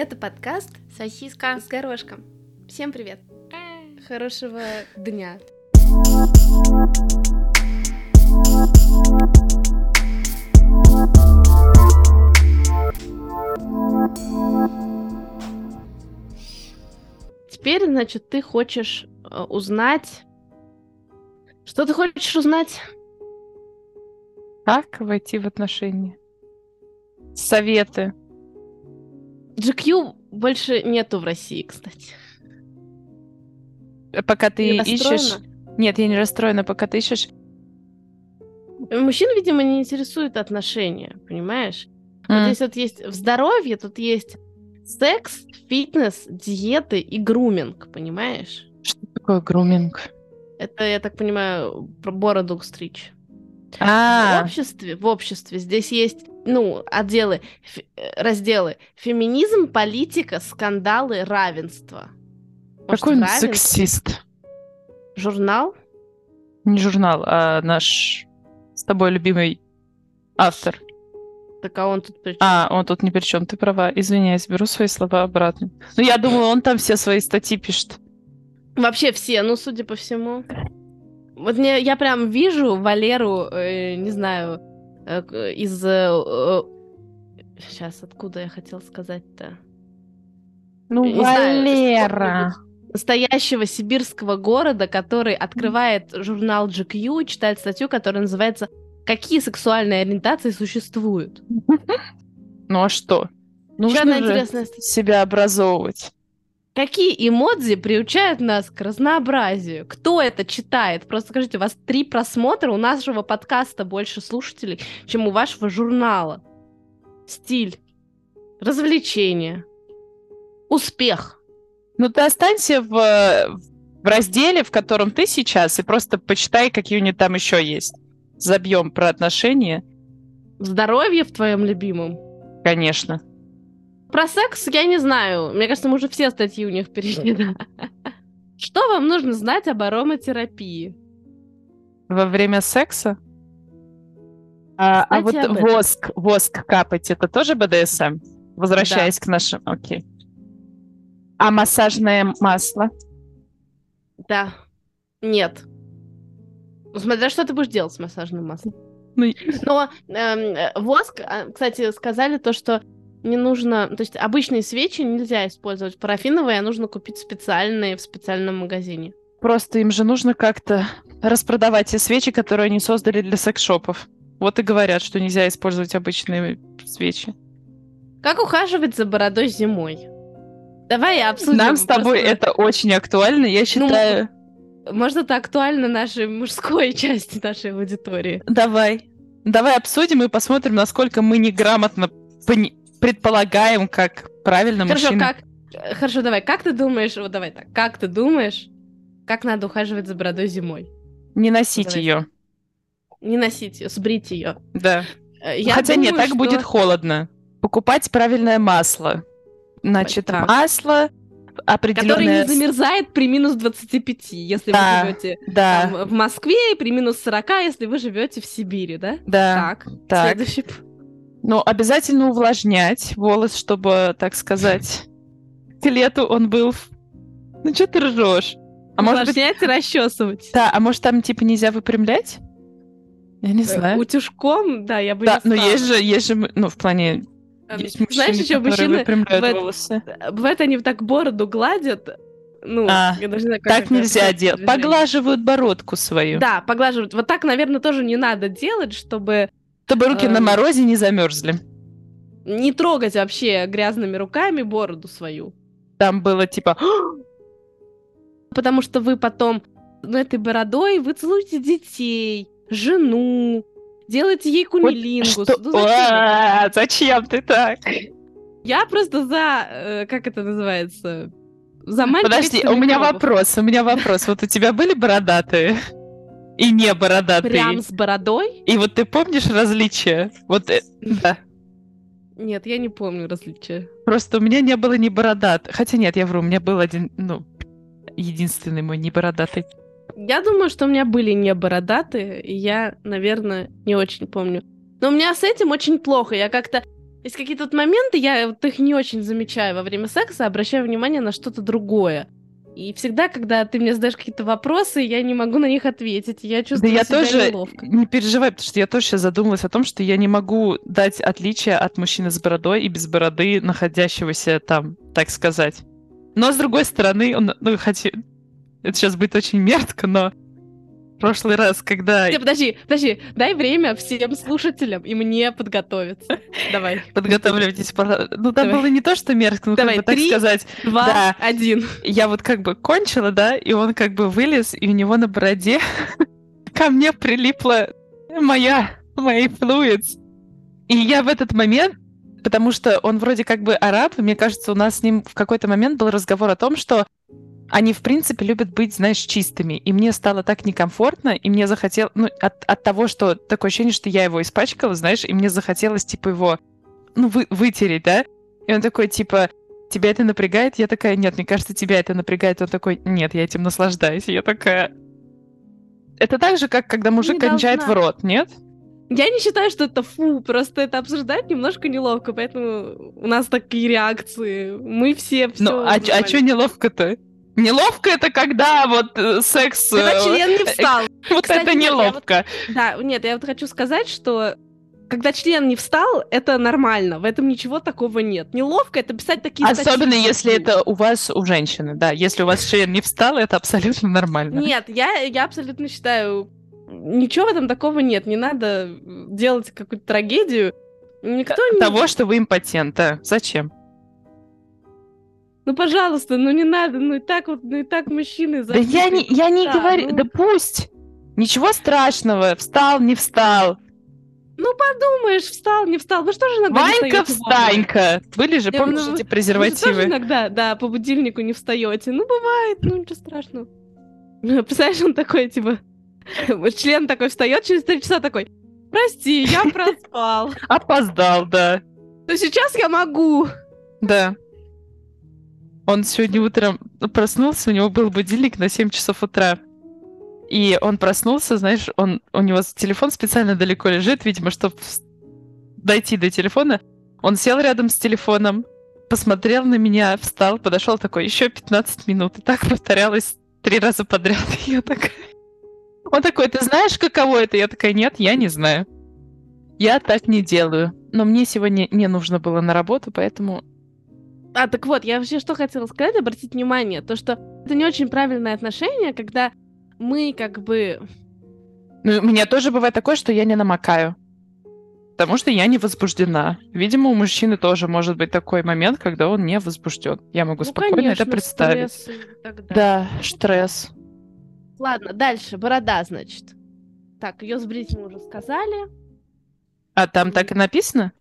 Это подкаст Сосиска. с горошком. Всем привет. Хорошего дня. Теперь, значит, ты хочешь э, узнать... Что ты хочешь узнать? Как войти в отношения? Советы. GQ больше нету в России, кстати. Пока ты Ты ищешь... Нет, я не расстроена, пока ты ищешь... Мужчин, видимо, не интересуют отношения, понимаешь? Вот М, здесь вот есть в здоровье, тут есть секс, фитнес, диеты и груминг, понимаешь? Что такое груминг? Это, я так понимаю, про бороду стричь. В А, обществе, в обществе здесь есть, ну, отделы, э, разделы. Феминизм, политика, скандалы, равенство. Может, какой он равенство? сексист. Журнал? Не журнал, а наш с тобой любимый автор. Так а он тут при чём? А, он тут ни при чем, ты права. Извиняюсь, беру свои слова обратно. Ну, я думаю, он там все свои статьи пишет. Вообще все, ну, судя по всему. Вот мне, я прям вижу Валеру, э, не знаю, из... сейчас, откуда я хотел сказать-то? Ну, Не знаю, Валера. Настоящего сибирского города, который открывает журнал GQ, читает статью, которая называется «Какие сексуальные ориентации существуют?». Ну, а что? Нужно же себя образовывать. Какие эмодзи приучают нас к разнообразию? Кто это читает? Просто скажите, у вас три просмотра, у нашего подкаста больше слушателей, чем у вашего журнала. Стиль, развлечение, успех. Ну, ты останься в, в разделе, в котором ты сейчас, и просто почитай, какие у них там еще есть. Забьем про отношения, Здоровье в твоем любимом. конечно. Про секс я не знаю. Мне кажется, мы уже все статьи у них перечитали. Что вам нужно знать об ароматерапии? Во время секса. А, а вот воск, воск капать, это тоже БДСМ? Возвращаясь к нашим... Окей. А массажное масло? Да. Нет. Ну, Смотря что ты будешь делать с массажным маслом. Ну, Но э, воск, а, кстати, сказали то, что не нужно, то есть обычные свечи нельзя использовать парафиновые, а нужно купить специальные в специальном магазине. просто им же нужно как-то распродавать те свечи, которые они создали для секс-шопов. Вот и говорят, что нельзя использовать обычные свечи. Как ухаживать за бородой зимой? Давай обсудим. Нам с тобой просто- это очень актуально, я считаю. Может, это актуально нашей мужской части нашей аудитории. Давай. Давай обсудим и посмотрим, насколько мы неграмотно пони- предполагаем, как правильно Хорошо, мужчина... как... э, Хорошо, давай, как ты думаешь, вот давай так, как ты думаешь, как надо ухаживать за бородой зимой? Не носить Давай. ее. Не носить ее, сбрить ее. Да. Я Хотя нет, думаю, так что- будет холодно. Покупать правильное масло. Значит, Так. масло Который определенное... не замерзает при минус 25, если Да, вы живете Да, там, в Москве, и при минус 40, если вы живете в Сибири, да? да. Так, так. следующий. П- Ну, обязательно увлажнять волос, чтобы, так сказать, к лету он был... Ну, что ты ржешь? А может быть... И расчесывать. Да, а может там, типа, нельзя выпрямлять? Я не Э, знаю. Утюжком, да, я бы Да, не но стала. есть же, есть же, ну, в плане, есть мужчины, Знаешь, еще мужчины выпрямляют волосы. Бывает, они так бороду гладят. Ну, А, я даже не знаю, как Так нельзя делать. Поглаживают бородку свою. Да, поглаживают. Вот так, наверное, тоже не надо делать, чтобы Чтобы руки на Эм. морозе не замерзли. не трогать вообще грязными руками бороду свою. Там было типа, Потому что вы потом, ну, этой бородой вы целуете детей, жену, делаете ей вот кунилингус. что- Ну, зачем? А, зачем ты так? Я просто за, э, как это называется, за Подожди, у меня вопрос, у меня вопрос. Вот у тебя были бородатые и не бородатые? Прям с бородой? И вот ты помнишь различия? Вот, э, да. Нет, я не помню различия. Просто у меня не было ни бородат. Хотя нет, я вру, у меня был один, ну, единственный мой не бородатый. Я думаю, что у меня были не бородатые, и я, наверное, не очень помню. Но у меня с этим очень плохо. Я как-то Есть какие-то вот моменты, я вот их не очень замечаю во время секса, обращаю внимание на что-то другое. И всегда, когда ты мне задаешь какие-то вопросы, я не могу на них ответить. Я чувствую да я себя тоже неловко. не переживай, потому что я тоже сейчас задумалась о том, что я не могу дать отличие от мужчины с бородой и без бороды, находящегося там, так сказать. Но с другой стороны, он, ну, хотя это сейчас будет очень мерзко, но в прошлый раз, когда Ты, подожди, подожди, дай время всем слушателям и мне подготовиться. Давай. подготавливайтесь, пожалуйста. Ну, там Давай. было не то, что мерзко, ну, Давай, как бы так сказать. Два, Да. один. Я вот как бы кончила, да, и он как бы вылез, и у него на бороде ко мне прилипла моя, мои fluids. И я в этот момент, потому что он вроде как бы араб, и мне кажется, у нас с ним в какой-то момент был разговор о том, что они, в принципе, любят быть, знаешь, чистыми. И мне стало так некомфортно, и мне захотелось... Ну, от, от того, что такое ощущение, что я его испачкала, знаешь, и мне захотелось, типа, его, ну, вы, вытереть, да? И он такой, типа, тебя это напрягает? Я такая, нет, мне кажется, тебя это напрягает. Он такой, нет, я этим наслаждаюсь. И я такая... Это так же, как когда мужик Не кончает должна. в рот, нет? Я не считаю, что это фу, просто это обсуждать немножко неловко, поэтому у нас такие реакции. Мы все все. Ну, а, а что неловко-то? Неловко это когда вот э, секс... Когда э, член не встал. Вот Кстати, это нет, я вот- неловко. Да, нет, я вот хочу сказать, что когда член не встал, это нормально. В этом ничего такого нет. Неловко это писать такие Особенно статьи. если это у вас, у женщины, да. Если у вас член не встал, это абсолютно нормально. Нет, я, я абсолютно считаю, ничего в этом такого нет. Не надо делать какую-то трагедию. Никто не... Того, что вы импотент, да. Зачем? Ну, пожалуйста, ну не надо, ну и так вот, ну и так мужчины... Да я не, я не Да, говорю, ну. да пусть. Ничего страшного, встал, не встал. Ну, подумаешь, встал, не встал. Ну что же иногда Ванька, встанька. Были же, Я помнишь, ну, эти Вы же презервативы? иногда, да, по будильнику не встаете. Ну, бывает, ну ничего страшного. Представляешь, он такой, типа, член такой встает через три часа такой, прости, я проспал. Опоздал, да. Но сейчас я могу. Да. Он сегодня утром проснулся, у него был будильник на 7 часов утра. И он проснулся, знаешь, он, у него телефон специально далеко лежит, видимо, чтобы дойти до телефона. Он сел рядом с телефоном, посмотрел на меня, встал, подошел такой, еще 15 минут. И так повторялось три раза подряд. Я такая... Он такой, ты знаешь, каково это? Я такая, нет, я не знаю. Я так не делаю. Но мне сегодня не нужно было на работу, поэтому А, так вот, я вообще что хотела сказать, обратить внимание, то, что это не очень правильное отношение, когда мы как бы... Ну, у меня тоже бывает такое, что я не намокаю. Потому что я не возбуждена. Видимо, у мужчины тоже может быть такой момент, когда он не возбужден. Я могу ну, спокойно конечно, это представить. стресс. Да, стресс. Ладно, дальше, борода, значит. Так, ее сбрить мы уже сказали. А там так и написано?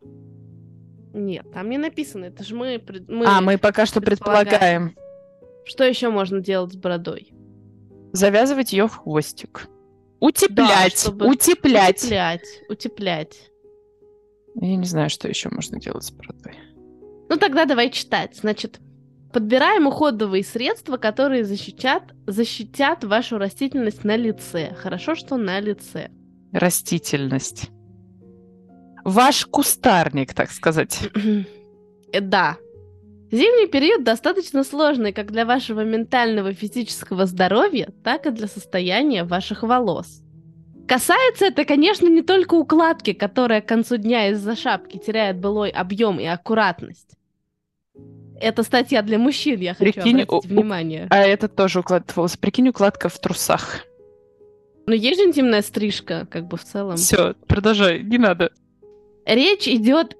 Нет, там не написано. Это же мы... мы... а, мы пока что предполагаем. Что еще можно делать с бородой? Завязывать ее в хвостик. Утеплять, чтобы утеплять. Утеплять. Утеплять. Я не знаю, что еще можно делать с бородой. Ну тогда давай читать. Значит, подбираем уходовые средства, которые защитят, защитят вашу растительность на лице. Хорошо, что на лице. Растительность. Ваш кустарник, так сказать. Э, Да. Зимний период достаточно сложный как для вашего ментального и физического здоровья, так и для состояния ваших волос. Касается это, конечно, не только укладки, которая к концу дня из-за шапки теряет былой объем и аккуратность. Это статья для мужчин, я хочу Прикинь, обратить у- внимание. А это тоже укладывать волосы. Прикинь, укладка в трусах. Но есть же интимная стрижка, как бы в целом. Все, продолжай, не надо. Речь идет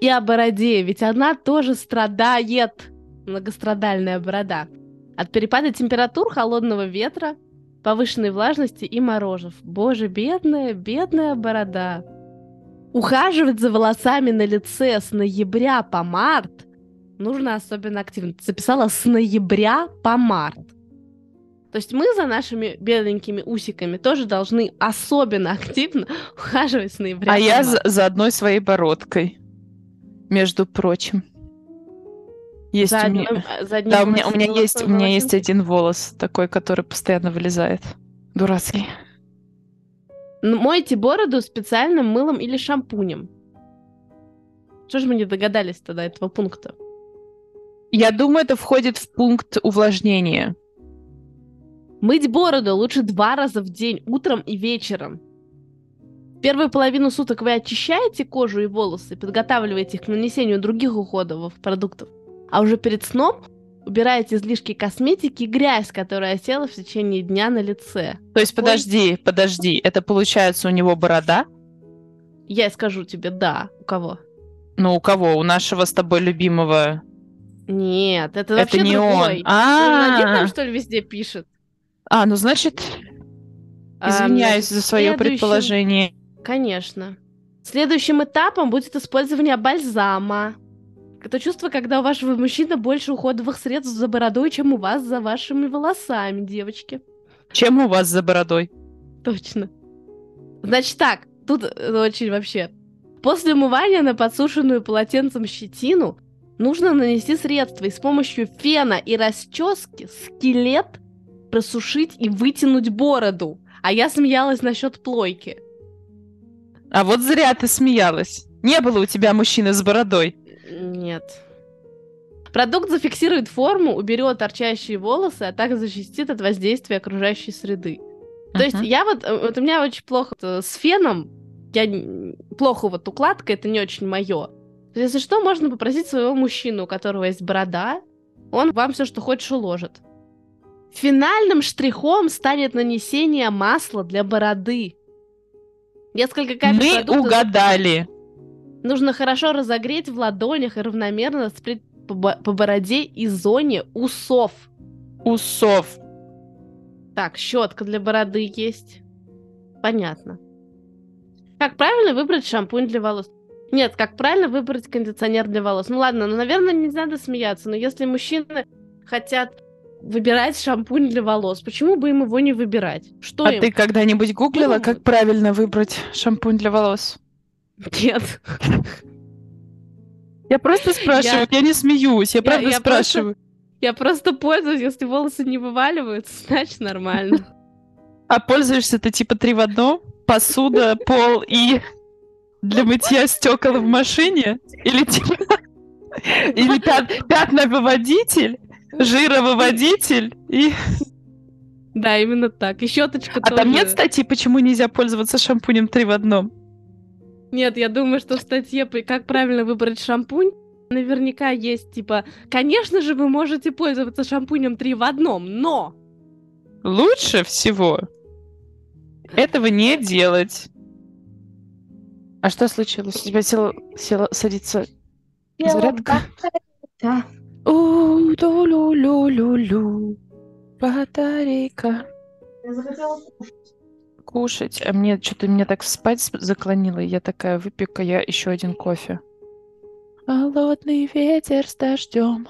и о бороде, ведь она тоже страдает, многострадальная борода, от перепада температур, холодного ветра, повышенной влажности и морозов. Боже, бедная, бедная борода. Ухаживать за волосами на лице с ноября по март нужно особенно активно. Записала с ноября по март. То есть мы за нашими беленькими усиками тоже должны особенно активно ухаживать с ноября А я за, за одной своей бородкой. Между прочим. Есть За у меня... одним- э, за одним Да, у меня, у меня есть, у меня есть один волос такой, который постоянно вылезает. Дурацкий. Мойте бороду специальным мылом или шампунем. Что же мы не догадались тогда этого пункта? Я думаю, это входит в пункт увлажнения. Мыть бороду лучше два раза в день, утром и вечером. Первую половину суток вы очищаете кожу и волосы, подготавливаете их к нанесению других уходовых продуктов. А уже перед сном убираете излишки косметики и грязь, которая осела в течение дня на лице. То есть, подожди, подожди, это получается у него борода? Я скажу тебе, да. У кого? Ну, у кого? У нашего с тобой любимого... Нет, это, Это вообще не другой. он. А, Он один там, что ли, везде пишет? А, ну значит, А, извиняюсь за свое следующим- предположение. Конечно. Следующим этапом будет использование бальзама. Это чувство, когда у вашего мужчины больше уходовых средств за бородой, чем у вас за вашими волосами, девочки. Чем у вас за бородой? Точно. Значит так, тут э, очень вообще. После умывания на подсушенную полотенцем щетину нужно нанести средство и с помощью фена и расчески скелет просушить и вытянуть бороду. А я смеялась насчет плойки. А вот зря ты смеялась. Не было у тебя мужчины с бородой. Нет. Продукт зафиксирует форму, уберет торчащие волосы, а также защитит от воздействия окружающей среды. То есть я вот, э, вот у меня очень плохо э, с феном, я плохо вот укладка, это не очень мое. Если что, можно попросить своего мужчину, у которого есть борода, он вам все, что хочешь, уложит. Финальным штрихом станет нанесение масла для бороды. Несколько капель Мы продукта угадали. Нужно хорошо разогреть в ладонях и равномерно спрыть по, по бороде и зоне усов. Усов. Так, щетка для бороды есть. Понятно. Как правильно выбрать шампунь для волос? Нет, как правильно выбрать кондиционер для волос? Ну ладно, ну, наверное, не надо смеяться, но если мужчины хотят выбирать шампунь для волос, почему бы им его не выбирать? Что А им? ты когда-нибудь гуглила, как правильно выбрать шампунь для волос? Нет. Я просто спрашиваю, я, не смеюсь, я, Я- правда я спрашиваю. Я просто пользуюсь, если волосы не вываливаются, значит нормально. А пользуешься ты типа три в одном? Посуда, пол и для мытья стекол в машине? Или типа... Или пят- пятновыводитель, жировыводитель и... Да, именно так. И щеточка А тоже. там нет статьи, почему нельзя пользоваться шампунем три в одном? Нет, я думаю, что в статье «Как правильно выбрать шампунь» наверняка есть, типа, конечно же, вы можете пользоваться шампунем три в одном, но... Лучше всего этого не делать. А что случилось? У тебя села, села садится зарядка? Да. У-ду-лю-лю-лю-лю. Батарейка. Я захотела Кушать. А мне что-то меня так спать заклонило. и Я такая, выпью-ка я еще один кофе. Холодный ветер с дождем.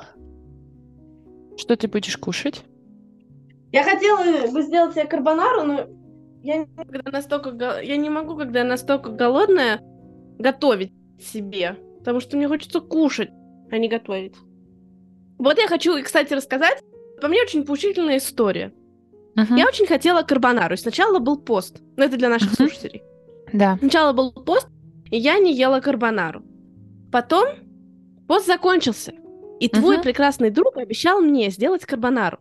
Что ты будешь кушать? Я хотела бы сделать себе карбонару, но я не, могу, когда настолько, я не могу, когда я настолько голодная, готовить себе. Потому что мне хочется кушать, а не готовить. Вот я хочу, кстати, рассказать. По мне очень поучительная история. Мгм. Я очень хотела карбонару. Сначала был пост. Но это для наших Мгм. слушателей. Да. Сначала был пост, и я не ела карбонару. Потом пост закончился. И твой Мгм. прекрасный друг обещал мне сделать карбонару.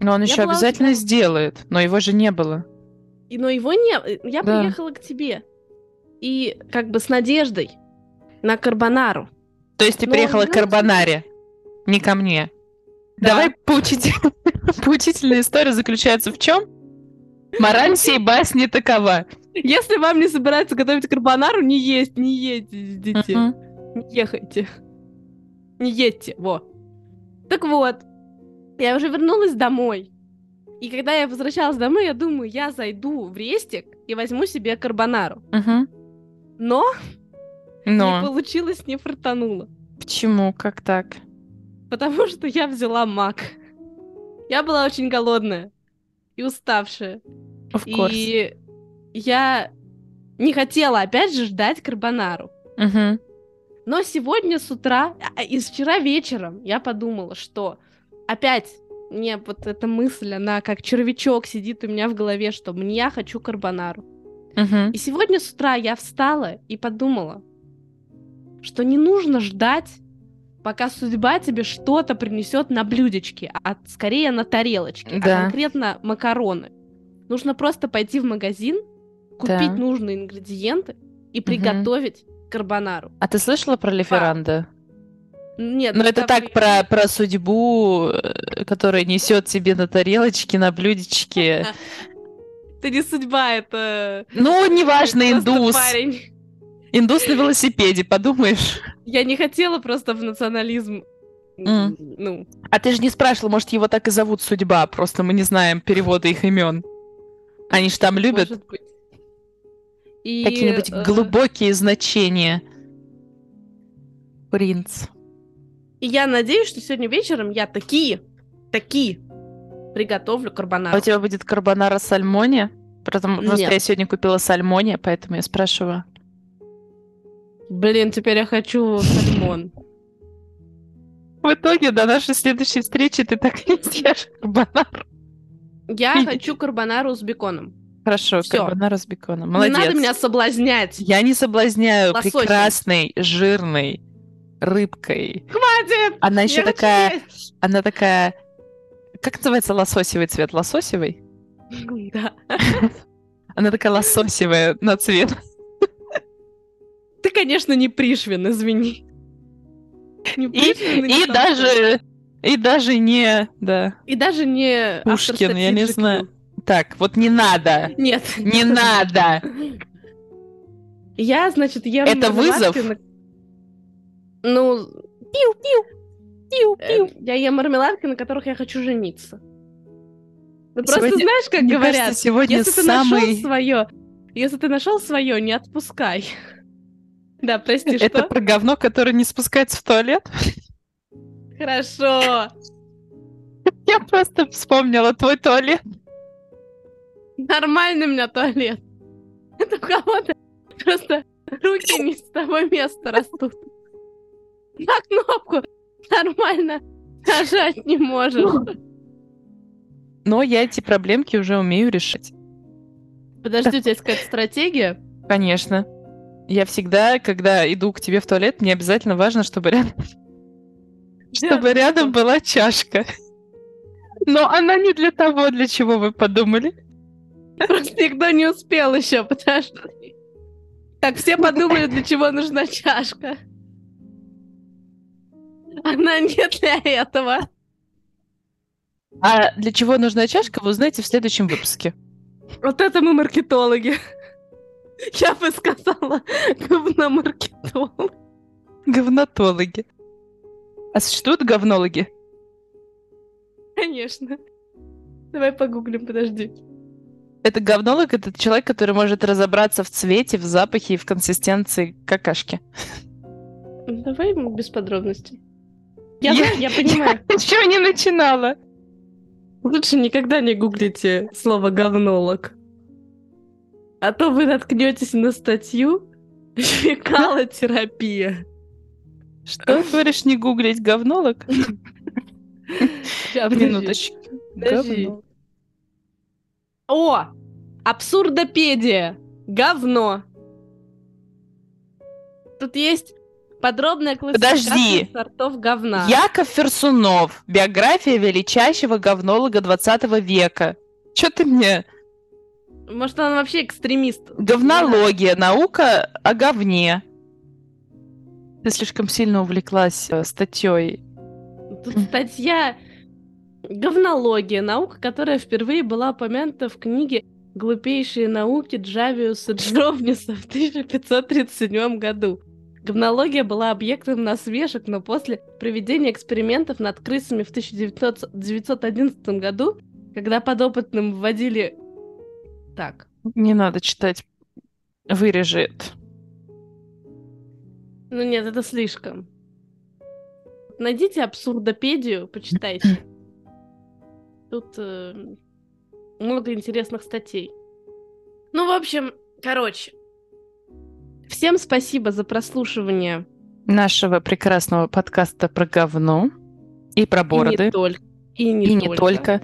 Но он Я еще обязательно очень- сделает, но его же не было. И, но его не... Я Да. приехала к тебе. И как бы с надеждой на карбонару. То есть ты Но приехала к Карбонаре, не ко мне. Да. Давай поучитель- поучительная история заключается в чем? Мораль сей басни такова. Если вам не собирается готовить карбонару, не есть, не едите. Мгм. Не ехайте. Не едьте, во. Так вот, я уже вернулась домой. И когда я возвращалась домой, я думаю, я зайду в рестик и возьму себе карбонару. Мгм. Но не Но получилось, не фартануло. почему, как так? Потому что я взяла мак. Я была очень голодная и уставшая. И я не хотела, опять же, ждать карбонару. Мгм. Но сегодня с утра, а, и с вчера вечером я подумала, что опять мне вот эта мысль, она как червячок сидит у меня в голове, что мне я хочу карбонару. Мгм. И сегодня с утра я встала и подумала, что не нужно ждать, пока судьба тебе что-то принесет на блюдечке, а скорее на тарелочке, Да. а конкретно макароны. Нужно просто пойти в магазин, купить Да. нужные ингредиенты и приготовить карбонару. А ты слышала про Леферанда? Нет, Ну, это там так про, про судьбу, э, которая несет тебе на тарелочке, на блюдечке. Это не судьба, это... Ну, неважно, индус. парень. Индус на велосипеде, подумаешь. Я не хотела просто в национализм. М. Ну, А ты же не спрашивала, может, его так и зовут судьба, просто мы не знаем перевода их имен. Они же там любят. И, какие-нибудь э, глубокие значения. Принц. И я надеюсь, что сегодня вечером я такие, такие приготовлю А карбонару. у тебя будет карбонара сальмоне? Потому что Нет. я сегодня купила сальмоне, поэтому я спрашиваю. Блин, теперь я хочу сальмон. В итоге до нашей следующей встречи ты так и не съешь карбонару. Я хочу карбонару с беконом. Хорошо, Всё. карбонара с беконом. Молодец. Не надо меня соблазнять. Я не соблазняю Лососем. прекрасной, жирной рыбкой. Хватит! Она еще такая, есть. она такая, как называется лососевый цвет? Лососевый? Да. Она такая лососевая на цвет. Ты, конечно, не Пришвин, извини. Не И, Пришвин и Толстой. даже, и даже не, да. И даже не Пушкин, я не знаю. Так, вот не надо, Нет. не надо. Я, значит, ем Это вызов? на- Ну, пиу-пиу, пиу-пиу. Я ем мармеладки, на которых я хочу жениться. Ну, просто Сегодня- знаешь, как говорят, кажется, сегодня если ты нашел свое, если ты нашел свое, не отпускай. Да, прости, Это что? про говно, которое не спускается в туалет? Хорошо. Я просто вспомнила твой туалет. Нормальный у меня туалет. Это у кого-то просто руки не с того места растут. На кнопку нормально нажать не можешь. Но я эти проблемки уже умею решать. Подожди, у тебя есть какая-то стратегия? Конечно. Я всегда, когда иду к тебе в туалет, мне обязательно важно, чтобы рядом, чтобы рядом была чашка. Но она не для того, для чего вы подумали. Просто никто не успел еще, потому что... Так, все подумали, для чего нужна чашка. Она не для этого. А для чего нужна чашка, вы узнаете в следующем выпуске. Вот это мы маркетологи. Я бы сказала, говномаркетолог. Говнотологи. А существуют говнологи? Конечно. Давай погуглим, подожди. Это говнолог, это человек, который может разобраться в цвете, в запахе и в консистенции какашки. Давай м, без подробностей. Я, Я- я понимаю. Ничего не начинала. Лучше никогда не гуглите слово говнолог. А то вы наткнетесь на статью фекалотерапия. Что говоришь, не гуглить говнолог? Минуточку. Говно. О! Абсурдопедия. Говно. Тут есть подробная классификация Подожди. сортов говна. Яков Ферсунов. Биография величайшего говнолога 20 века. Что ты мне? Может, он вообще экстремист. Говнология. Наука о говне. Ты слишком сильно увлеклась э, статьей. Тут статья «Говнология. Наука, которая впервые была упомянута в книге «Глупейшие науки» Джавиуса Джовниса в 1537 году. Говнология была объектом насмешек, но после проведения экспериментов над крысами в 1911 году, когда подопытным вводили... Так, Не надо читать. Вырежи это. ну нет, это слишком. Найдите абсурдопедию, почитайте. Тут э, много интересных статей. Ну, в общем, короче. Всем спасибо за прослушивание. Нашего прекрасного подкаста про говно и про И бороды. не только. И не, И не только.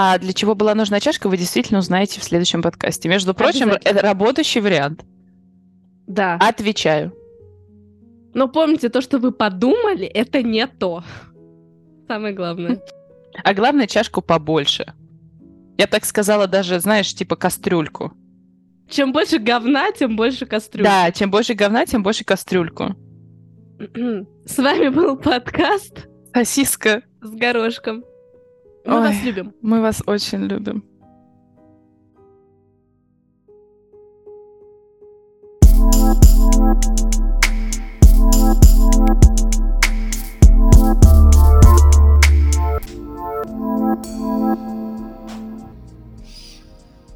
А для чего была нужна чашка, вы действительно узнаете в следующем подкасте. Между прочим, это работающий вариант. Да. Отвечаю. Но помните, то, что вы подумали, это не то. Самое главное. А главное, чашку побольше. Я так сказала даже, знаешь, типа кастрюльку. Чем больше говна, тем больше кастрюль. Да, чем больше говна, тем больше кастрюльку. С вами был подкаст Сосиска. с горошком. Мы Ой. вас любим. Мы вас очень любим.